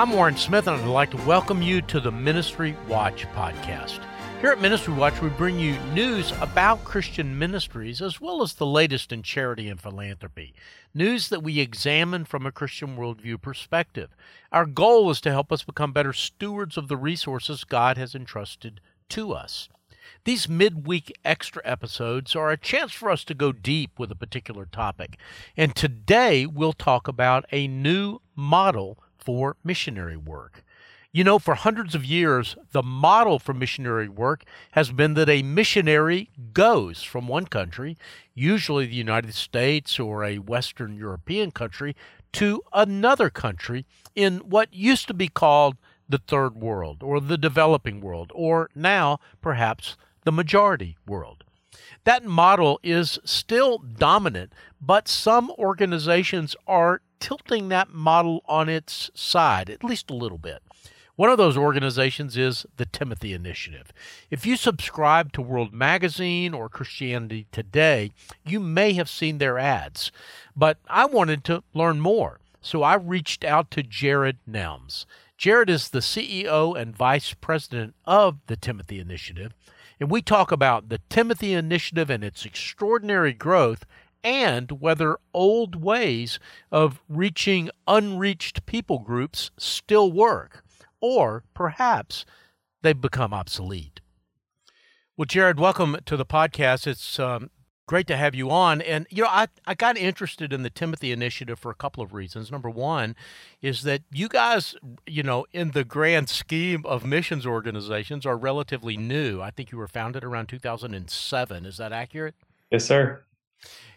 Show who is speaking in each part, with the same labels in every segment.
Speaker 1: I'm Warren Smith, and I'd like to welcome you to the Ministry Watch podcast. Here at Ministry Watch, we bring you news about Christian ministries as well as the latest in charity and philanthropy. News that we examine from a Christian worldview perspective. Our goal is to help us become better stewards of the resources God has entrusted to us. These midweek extra episodes are a chance for us to go deep with a particular topic. And today we'll talk about a new model for missionary work. You know, for hundreds of years, the model for missionary work has been that a missionary goes from one country, usually the United States or a Western European country, to another country in what used to be called the third world or the developing world, or now perhaps the majority world. That model is still dominant, but some organizations are tilting that model on its side, at least a little bit. One of those organizations is the Timothy Initiative. If you subscribe to World Magazine or Christianity Today, you may have seen their ads. But I wanted to learn more, so I reached out to Jared Nelms. Jared is the CEO and vice president of the Timothy Initiative, and we talk about the Timothy Initiative and its extraordinary growth and whether old ways of reaching unreached people groups still work or perhaps they've become obsolete. Well, Jared, welcome to the podcast. It's um, great to have you on. And, you know, I, I got interested in the Timothy Initiative for a couple of reasons. Number one is that you guys, you know, in the grand scheme of missions organizations, are relatively new. I think you were founded around 2007. Is that accurate?
Speaker 2: Yes, sir.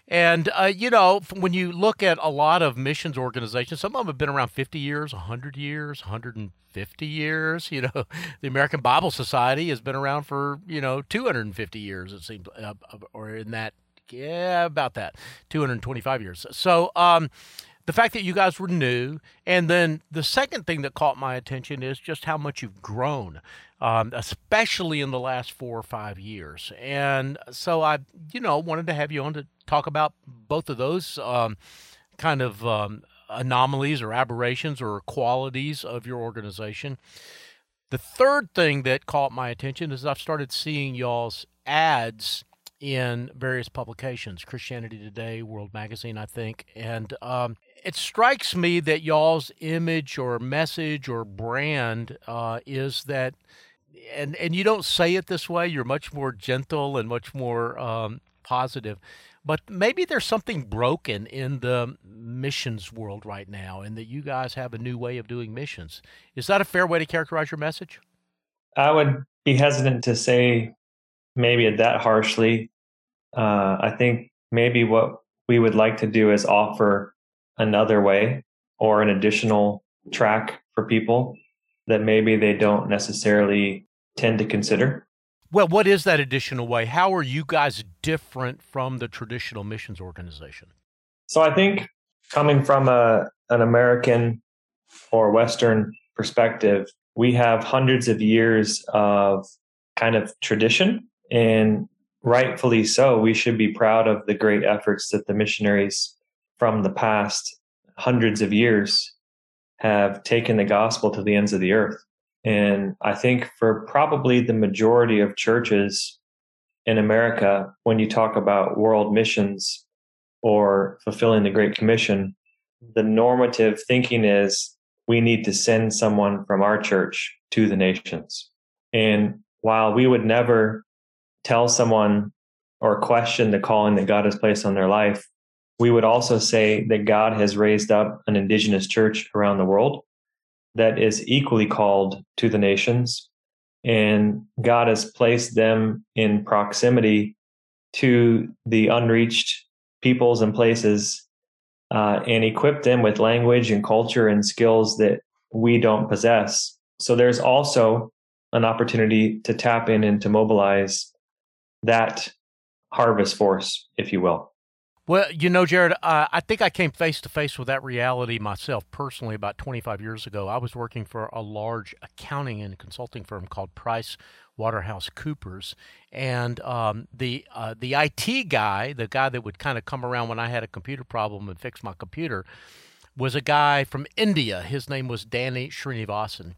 Speaker 1: And, uh, you know, when you look at a lot of missions organizations, some of them have been around 50 years, 100 years, 150 years. You know, the American Bible Society has been around for, you know, 250 years, it seems, uh, or in that, yeah, about that, 225 years. So, um, the fact that you guys were new, and then the second thing that caught my attention is just how much you've grown, um, especially in the last four or five years. And so I, you know, wanted to have you on to talk about both of those um, kind of um, anomalies or aberrations or qualities of your organization. The third thing that caught my attention is I've started seeing y'all's ads in various publications, Christianity Today, World Magazine, I think, and um, it strikes me that y'all's image or message or brand uh, is that, and and you don't say it this way. You're much more gentle and much more um, positive, but maybe there's something broken in the missions world right now, and that you guys have a new way of doing missions. Is that a fair way to characterize your message?
Speaker 2: I would be hesitant to say maybe that harshly. Uh, I think maybe what we would like to do is offer another way or an additional track for people that maybe they don't necessarily tend to consider.
Speaker 1: Well, what is that additional way? How are you guys different from the traditional missions organization?
Speaker 2: So I think coming from a an American or Western perspective, we have hundreds of years of kind of tradition and rightfully so, we should be proud of the great efforts that the missionaries from the past hundreds of years have taken the gospel to the ends of the earth. And I think for probably the majority of churches in America, when you talk about world missions or fulfilling the Great Commission, the normative thinking is we need to send someone from our church to the nations. And while we would never tell someone or question the calling that God has placed on their life, we would also say that God has raised up an indigenous church around the world that is equally called to the nations. And God has placed them in proximity to the unreached peoples and places uh, and equipped them with language and culture and skills that we don't possess. So there's also an opportunity to tap in and to mobilize that harvest force, if you will.
Speaker 1: Well, you know, Jared, uh, I think I came face to face with that reality myself personally about 25 years ago. I was working for a large accounting and consulting firm called Price Waterhouse Coopers, and um, the uh, the IT guy, the guy that would kind of come around when I had a computer problem and fix my computer, was a guy from India. His name was Danny Srinivasan.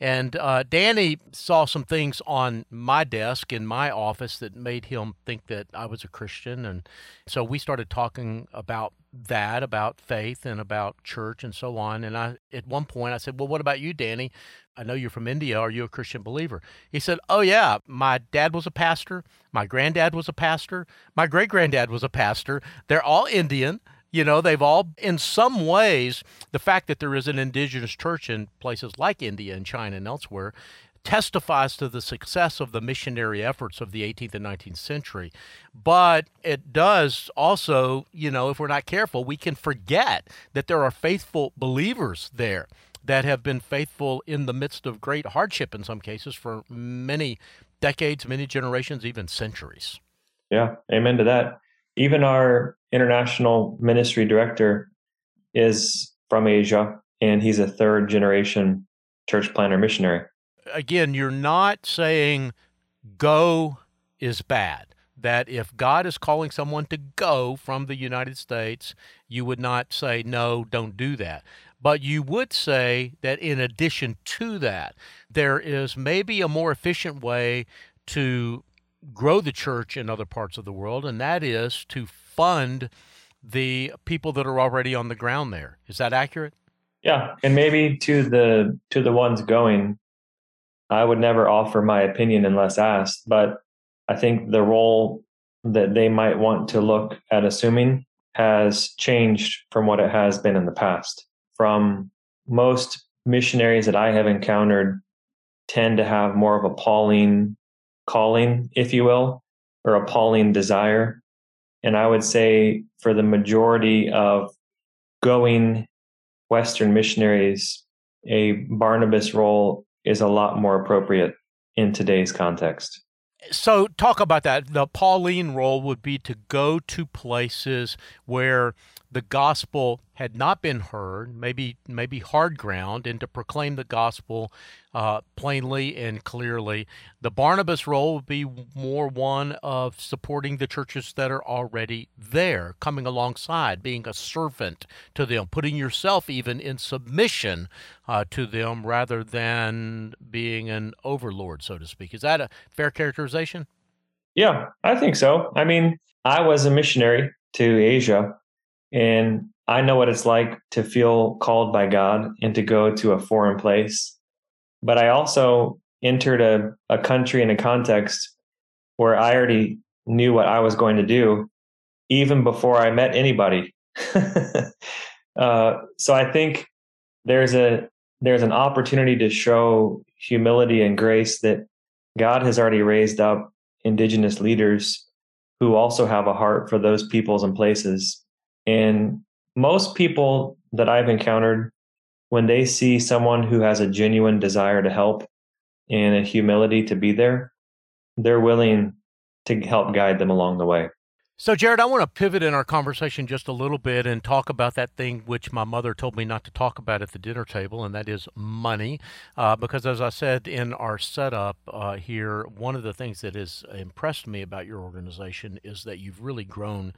Speaker 1: And uh, Danny saw some things on my desk in my office that made him think that I was a Christian. And so we started talking about that, about faith and about church and so on. And I, at one point, I said, Well, what about you, Danny? I know you're from India. Are you a Christian believer? He said, Oh, yeah. My dad was a pastor. My granddad was a pastor. My great granddad was a pastor. They're all Indian. You know, they've all, in some ways, the fact that there is an indigenous church in places like India and China and elsewhere testifies to the success of the missionary efforts of the 18th and 19th century. But it does also, you know, if we're not careful, we can forget that there are faithful believers there that have been faithful in the midst of great hardship in some cases for many decades, many generations, even centuries.
Speaker 2: Yeah, amen to that. Even our international ministry director is from Asia, and he's a third generation church planter missionary.
Speaker 1: Again, you're not saying go is bad. That if God is calling someone to go from the United States, you would not say, no, don't do that. But you would say that in addition to that, there is maybe a more efficient way to grow the church in other parts of the world, and that is to fund the people that are already on the ground there. Is that accurate?
Speaker 2: Yeah, and maybe to the to the ones going, I would never offer my opinion unless asked, but I think the role that they might want to look at assuming has changed from what it has been in the past. From most missionaries that I have encountered tend to have more of a Pauline calling, if you will, or a Pauline desire and I would say for the majority of going Western missionaries, a Barnabas role is a lot more appropriate in today's context.
Speaker 1: So, talk about that. The Pauline role would be to go to places where the gospel had not been heard, maybe maybe hard ground, and to proclaim the gospel uh, plainly and clearly. The Barnabas role would be more one of supporting the churches that are already there, coming alongside, being a servant to them, putting yourself even in submission uh, to them, rather than being an overlord, so to speak. Is that a fair characterization?
Speaker 2: Yeah, I think so. I mean, I was a missionary to Asia and I know what it's like to feel called by God and to go to a foreign place. But I also entered a, a country in a context where I already knew what I was going to do even before I met anybody. uh, so I think there's a there's an opportunity to show humility and grace that God has already raised up indigenous leaders who also have a heart for those peoples and places and most people that I've encountered, when they see someone who has a genuine desire to help and a humility to be there, they're willing to help guide them along the way.
Speaker 1: So, Jared, I want to pivot in our conversation just a little bit and talk about that thing which my mother told me not to talk about at the dinner table, and that is money. Uh, because, as I said in our setup uh, here, one of the things that has impressed me about your organization is that you've really grown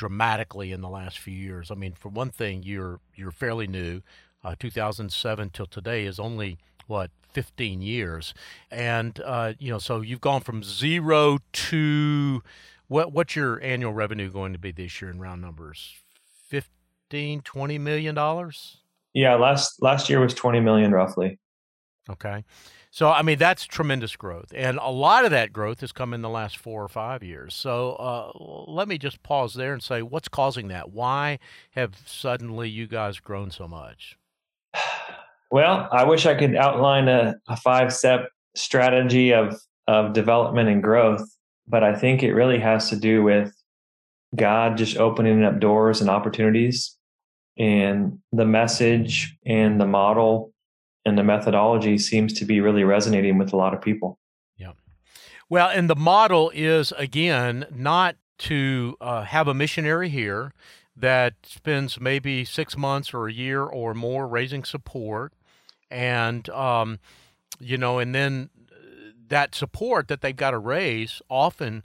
Speaker 1: dramatically in the last few years. I mean, for one thing, you're you're fairly new. Uh, 2007 till today is only what 15 years, and uh, you know, so you've gone from zero to what? What's your annual revenue going to be this year in round numbers? 15, 20 million dollars.
Speaker 2: Yeah, last last year was 20 million roughly.
Speaker 1: Okay. So, I mean, that's tremendous growth. And a lot of that growth has come in the last four or five years. So, uh, let me just pause there and say, what's causing that? Why have suddenly you guys grown so much?
Speaker 2: Well, I wish I could outline a, a five step strategy of, of development and growth, but I think it really has to do with God just opening up doors and opportunities and the message and the model and the methodology seems to be really resonating with a lot of people.
Speaker 1: Yeah. Well, and the model is again not to uh, have a missionary here that spends maybe six months or a year or more raising support, and um, you know, and then that support that they've got to raise often,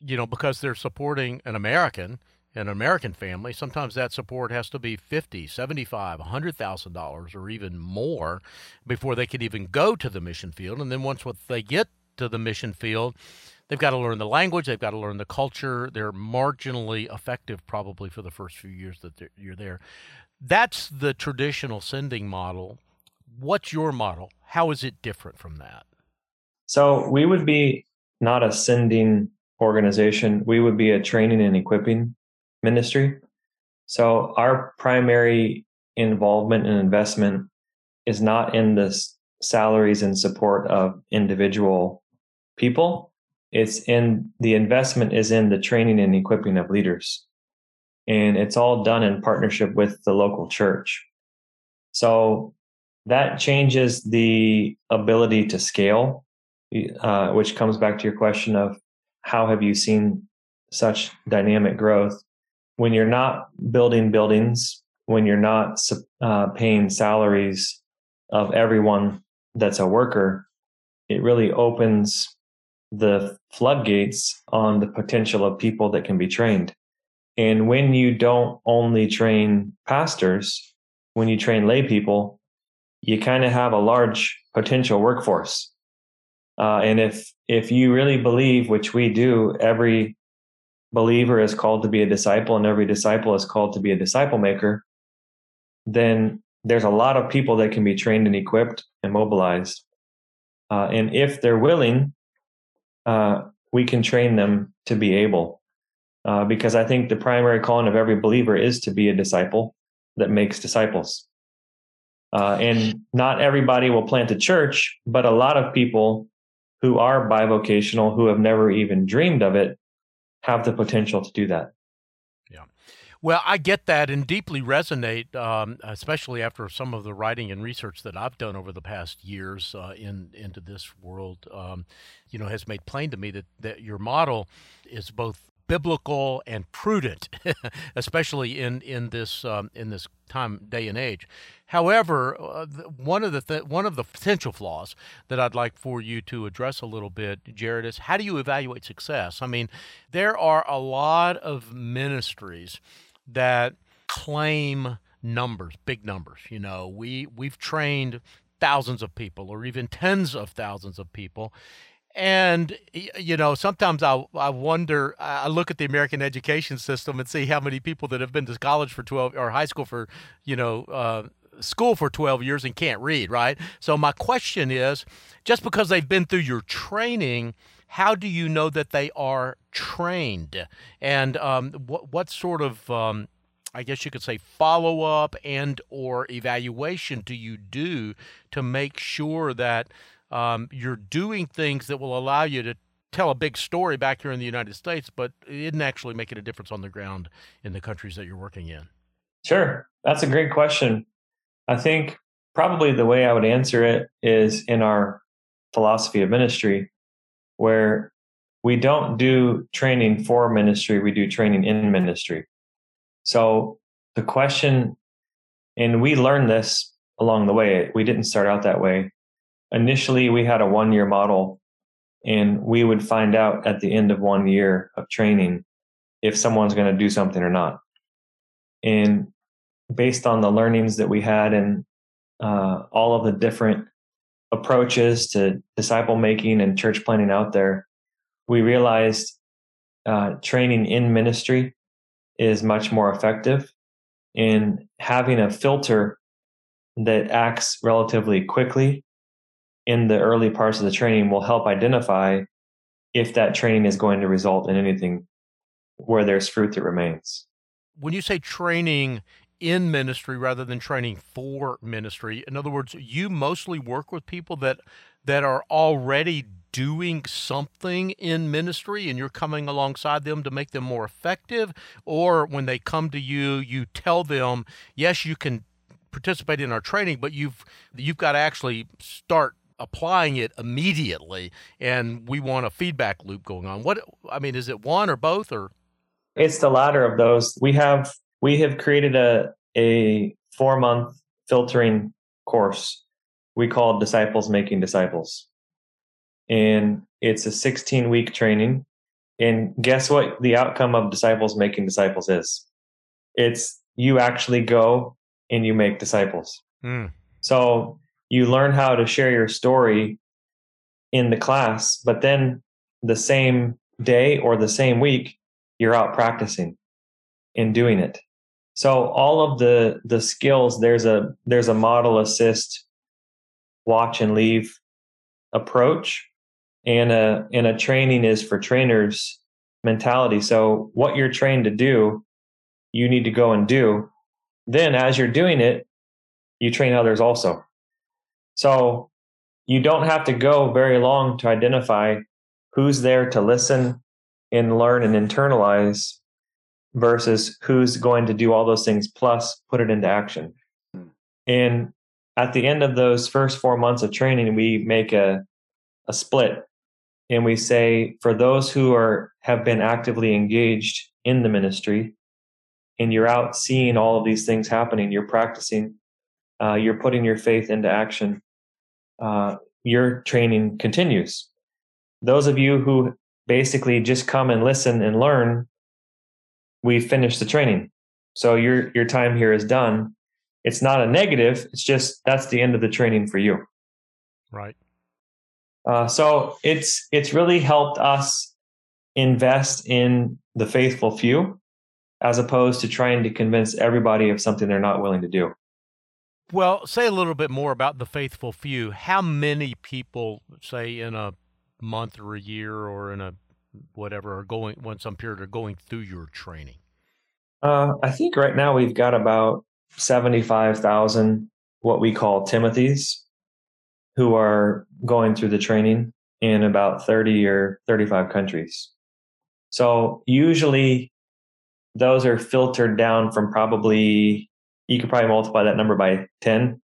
Speaker 1: you know, because they're supporting an American an American family, sometimes that support has to be fifty, seventy-five, a hundred thousand dollars, or even more, before they can even go to the mission field. And then once what they get to the mission field, they've got to learn the language, they've got to learn the culture. They're marginally effective, probably for the first few years that you're there. That's the traditional sending model. What's your model? How is it different from that?
Speaker 2: So we would be not a sending organization. We would be a training and equipping ministry. So our primary involvement and investment is not in the salaries and support of individual people. It's in the investment is in the training and equipping of leaders. And it's all done in partnership with the local church. So that changes the ability to scale, uh, which comes back to your question of how have you seen such dynamic growth? When you're not building buildings, when you're not uh, paying salaries of everyone that's a worker, it really opens the floodgates on the potential of people that can be trained. And when you don't only train pastors, when you train lay people, you kind of have a large potential workforce. Uh, and if if you really believe, which we do, every believer is called to be a disciple, and every disciple is called to be a disciple maker, then there's a lot of people that can be trained and equipped and mobilized. Uh, and if they're willing, uh, we can train them to be able. Uh, because I think the primary calling of every believer is to be a disciple that makes disciples. Uh, and not everybody will plant a church, but a lot of people who are bivocational, who have never even dreamed of it, have the potential to do that.
Speaker 1: Yeah. Well, I get that and deeply resonate, um, especially after some of the writing and research that I've done over the past years uh, in into this world. Um, you know, has made plain to me that that your model is both biblical and prudent, especially in in this um, in this time day and age. However, uh, one of the th- one of the potential flaws that I'd like for you to address a little bit, Jared, is how do you evaluate success? I mean, there are a lot of ministries that claim numbers, big numbers. You know, we we've trained thousands of people or even tens of thousands of people and you know, sometimes I I wonder. I look at the American education system and see how many people that have been to college for twelve or high school for you know uh, school for twelve years and can't read. Right. So my question is, just because they've been through your training, how do you know that they are trained? And um, what what sort of um, I guess you could say follow up and or evaluation do you do to make sure that um, you're doing things that will allow you to tell a big story back here in the United States, but it isn't actually making a difference on the ground in the countries that you're working in?
Speaker 2: Sure. That's a great question. I think probably the way I would answer it is in our philosophy of ministry, where we don't do training for ministry, we do training in ministry. So the question, and we learned this along the way, we didn't start out that way initially we had a one year model and we would find out at the end of one year of training if someone's going to do something or not. And based on the learnings that we had and uh, all of the different approaches to disciple making and church planting out there we realized uh, training in ministry is much more effective in having a filter that acts relatively quickly in the early parts of the training will help identify if that training is going to result in anything where there's fruit that remains.
Speaker 1: When you say training in ministry rather than training for ministry, in other words, you mostly work with people that that are already doing something in ministry and you're coming alongside them to make them more effective or when they come to you you tell them yes you can participate in our training but you've you've got to actually start applying it immediately and we want a feedback loop going on what i mean is it one or both or
Speaker 2: it's the latter of those we have we have created a a four month filtering course we call disciples making disciples and it's a 16 week training And guess what the outcome of disciples making disciples is? It's you actually go and you make disciples. Mm. So you learn how to share your story in the class, but then the same day or the same week, you're out practicing and doing it. So all of the the skills there's a there's a model assist watch and leave approach and a and a training is for trainers mentality. So what you're trained to do, you need to go and do. Then as you're doing it, you train others also. So you don't have to go very long to identify who's there to listen and learn and internalize versus who's going to do all those things plus put it into action. Hmm. And at the end of those first four months of training, we make a, a split and we say for those who are have been actively engaged in the ministry and you're out seeing all of these things happening, you're practicing, uh, you're putting your faith into action, uh, your training continues. Those of you who basically just come and listen and learn we finished the training. So your your time here is done. It's not a negative. It's just that's the end of the training for you.
Speaker 1: Right.
Speaker 2: Uh, so it's it's really helped us invest in the faithful few, as opposed to trying to convince everybody of something they're not willing to do.
Speaker 1: Well, say a little bit more about the faithful few. How many people, say in a month or a year or in a whatever are going when some period are going through your training?
Speaker 2: Uh, I think right now we've got about seventy-five thousand what we call Timothy's who are going through the training in about 30 or 35 countries. So usually those are filtered down from probably you could probably multiply that number by 10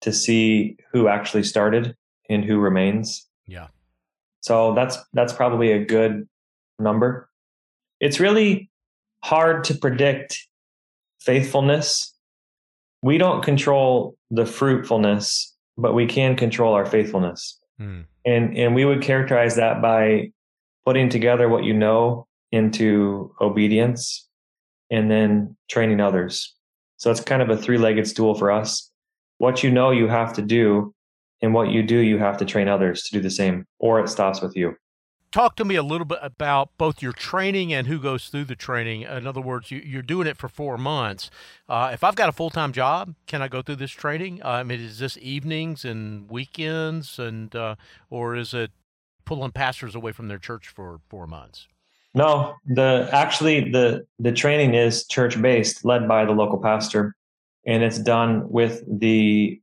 Speaker 2: to see who actually started and who remains.
Speaker 1: Yeah.
Speaker 2: So that's that's probably a good number. It's really hard to predict faithfulness. We don't control the fruitfulness, but we can control our faithfulness. Mm. And and we would characterize that by putting together what you know into obedience and then training others. So it's kind of a three-legged stool for us. What you know you have to do and what you do, you have to train others to do the same, or it stops with you.
Speaker 1: Talk to me a little bit about both your training and who goes through the training. In other words, you, are doing it for four months. Uh, if I've got a full time job, can I go through this training? Uh, I mean, is this evenings and weekends, and uh, or is it pulling pastors away from their church for four months?
Speaker 2: No, the actually the the training is church based, led by the local pastor, and it's done with the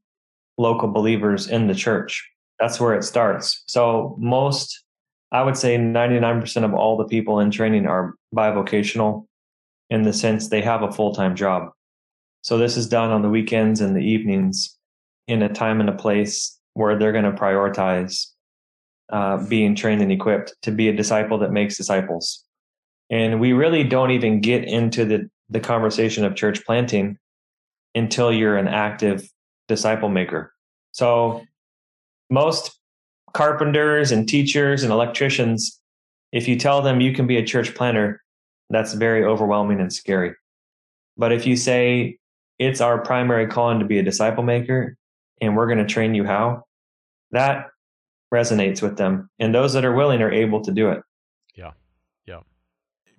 Speaker 2: local believers in the church. That's where it starts. So most, I would say 99% of all the people in training are bivocational in the sense they have a full-time job. So this is done on the weekends and the evenings in a time and a place where they're going to prioritize uh, being trained and equipped to be a disciple that makes disciples. And we really don't even get into the, the conversation of church planting until you're an active disciple maker. So most carpenters and teachers and electricians, if you tell them you can be a church planter, that's very overwhelming and scary. But if you say it's our primary calling to be a disciple maker and we're going to train you how, that resonates with them. And those that are willing are able to do it.
Speaker 1: Yeah. Yeah.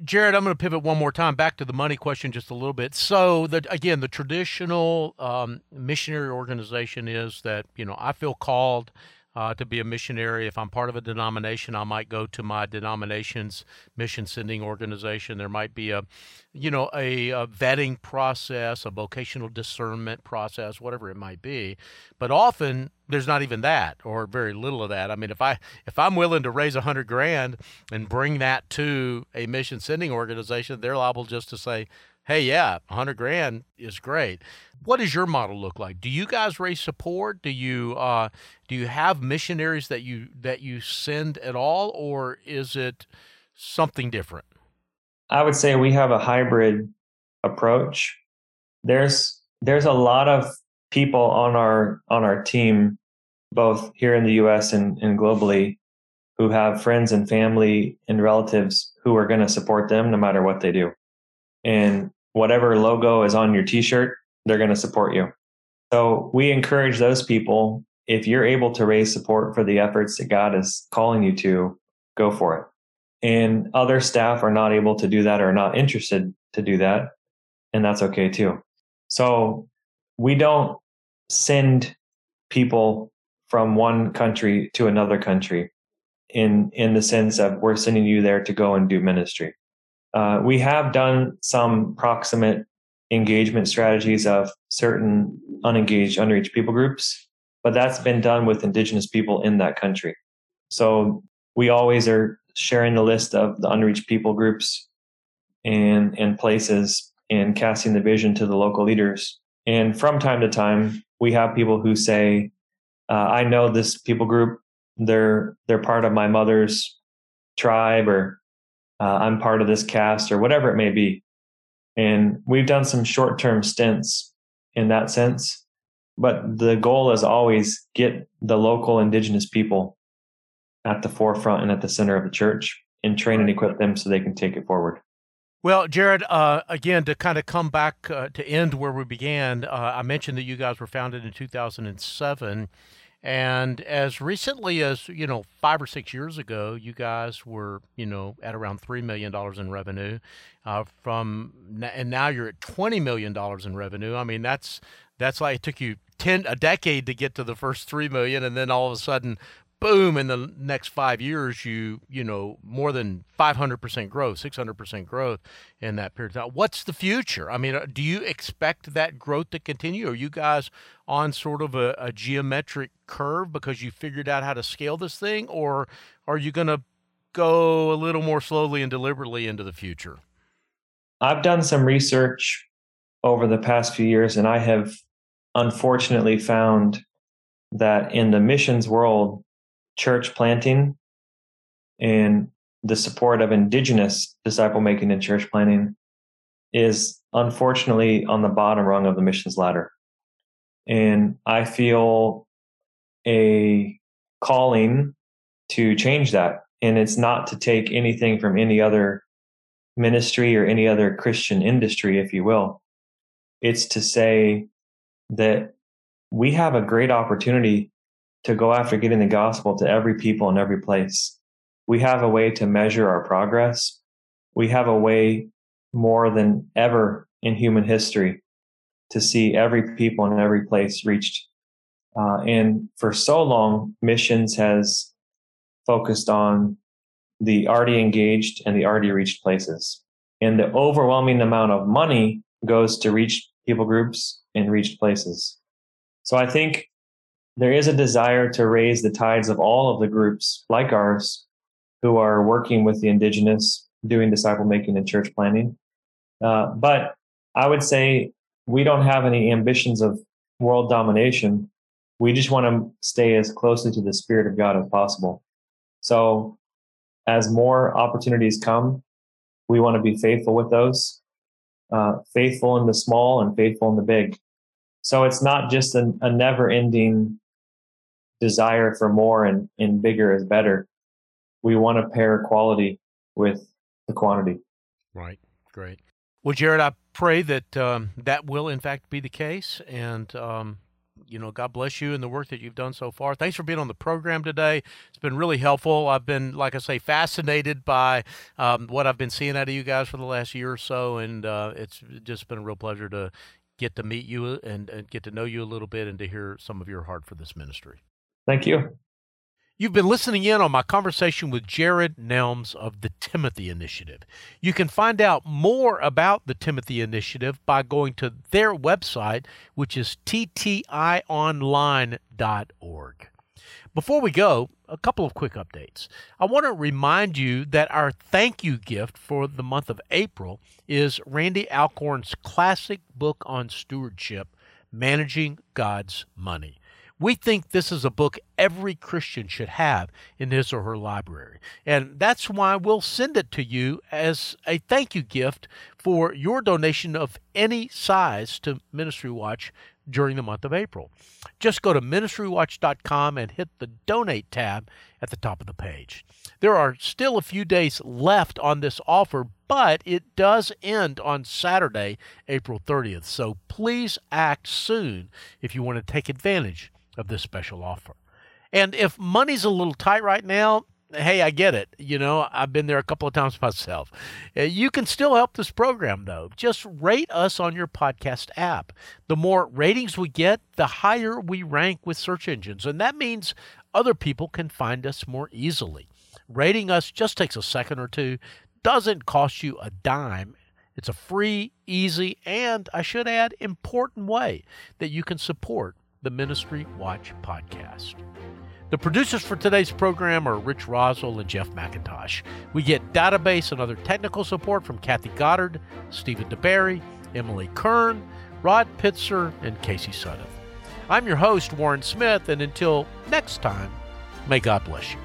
Speaker 1: Jared, I'm going to pivot one more time back to the money question just a little bit. So, the, again, the traditional um, missionary organization is that you know I feel called uh, to be a missionary. If I'm part of a denomination, I might go to my denomination's mission sending organization. There might be a, you know, a, a, vetting process, a vocational discernment process, whatever it might be. But often there's not even that, or very little of that. I mean, if I if I'm willing to raise a hundred grand and bring that to a mission sending organization, they're liable just to say, hey, yeah, 100 grand is great. What does your model look like? Do you guys raise support? Do you uh, do you have missionaries that you that you send at all, or is it something different?
Speaker 2: I would say we have a hybrid approach. There's there's a lot of people on our on our team, both here in the U.S. and, and globally, who have friends and family and relatives who are going to support them no matter what they do. And whatever logo is on your t shirt, they're going to support you. So we encourage those people if you're able to raise support for the efforts that God is calling you to, go for it. And other staff are not able to do that or not interested to do that. And that's okay too. So we don't send people from one country to another country in in the sense of we're sending you there to go and do ministry. Uh, we have done some proximate engagement strategies of certain unengaged unreached people groups, but that's been done with indigenous people in that country. So we always are sharing the list of the unreached people groups and and places and casting the vision to the local leaders. And from time to time, we have people who say, uh, "I know this people group they're they're part of my mother's tribe or uh, I'm part of this caste or whatever it may be. And we've done some short term stints in that sense. But the goal is always get the local indigenous people at the forefront and at the center of the church and train and equip them so they can take it forward.
Speaker 1: Well, Jared, uh, again, to kind of come back uh, to end where we began, uh, I mentioned that you guys were founded in 2007. And as recently as, you know, five or six years ago, you guys were, you know, at around $3 million in revenue. Uh, from and now you're at $20 million in revenue. I mean, that's that's like it took you 10 a decade to get to the first 3 million and then all of a sudden boom in the next five years you you know more than 500% growth 600% growth in that period of time. What's the future? I mean uh, do you expect that growth to continue? Are you guys on sort of a, a geometric curve because you figured out how to scale this thing or are you going to go a little more slowly and deliberately into the future?
Speaker 2: I've done some research over the past few years and i have unfortunately found that in the missions world church planting and the support of indigenous disciple making and church planting is unfortunately on the bottom rung of the missions ladder. And I feel a calling to change that. And it's not to take anything from any other ministry or any other Christian industry, if you will. It's to say that we have a great opportunity to go after getting the gospel to every people in every place. We have a way to measure our progress. We have a way more than ever in human history to see every people in every place reached. Uh, and for so long, missions has focused on the already engaged and the already reached places. And the overwhelming amount of money goes to reach people groups and reached places. So I think there is a desire to raise the tides of all of the groups like ours who are working with the indigenous, doing disciple making and church planting. Uh, but I would say we don't have any ambitions of world domination. We just want to stay as closely to the Spirit of God as possible. So, as more opportunities come, we want to be faithful with those, uh, faithful in the small and faithful in the big. So, it's not just a, a never ending desire for more and, and bigger is better. We want to pair quality with the quantity.
Speaker 1: Right. Great. Well, Jared, I pray that um, that will in fact be the case, and um, you know, God bless you and the work that you've done so far. Thanks for being on the program today. It's been really helpful. I've been, like I say, fascinated by um, what I've been seeing out of you guys for the last year or so, and uh, it's just been a real pleasure to get to meet you and, and get to know you a little bit and to hear some of your heart for this ministry.
Speaker 2: Thank you.
Speaker 1: You've been listening in on my conversation with Jared Nelms of the Timothy Initiative. You can find out more about the Timothy Initiative by going to their website, which is ttionline.org. Before we go, a couple of quick updates. I want to remind you that our thank you gift for the month of April is Randy Alcorn's classic book on stewardship, Managing God's Money. We think this is a book every Christian should have in his or her library. And that's why we'll send it to you as a thank you gift for your donation of any size to Ministry Watch during the month of April. Just go to ministrywatch.com and hit the donate tab at the top of the page. There are still a few days left on this offer, but it does end on Saturday, April 30th. So please act soon if you want to take advantage of this special offer. And if money's a little tight right now, hey, I get it. You know, I've been there a couple of times myself. Uh, you can still help this program, though. Just rate us on your podcast app. The more ratings we get, the higher we rank with search engines. And that means other people can find us more easily. Rating us just takes a second or two, doesn't cost you a dime. It's a free, easy, and I should add, important way that you can support the Ministry Watch podcast. The producers for today's program are Rich Roswell and Jeff McIntosh. We get database and other technical support from Kathy Goddard, Stephen DeBerry, Emily Kern, Rod Pitzer, and Casey Sutton. I'm your host, Warren Smith, and until next time, may God bless you.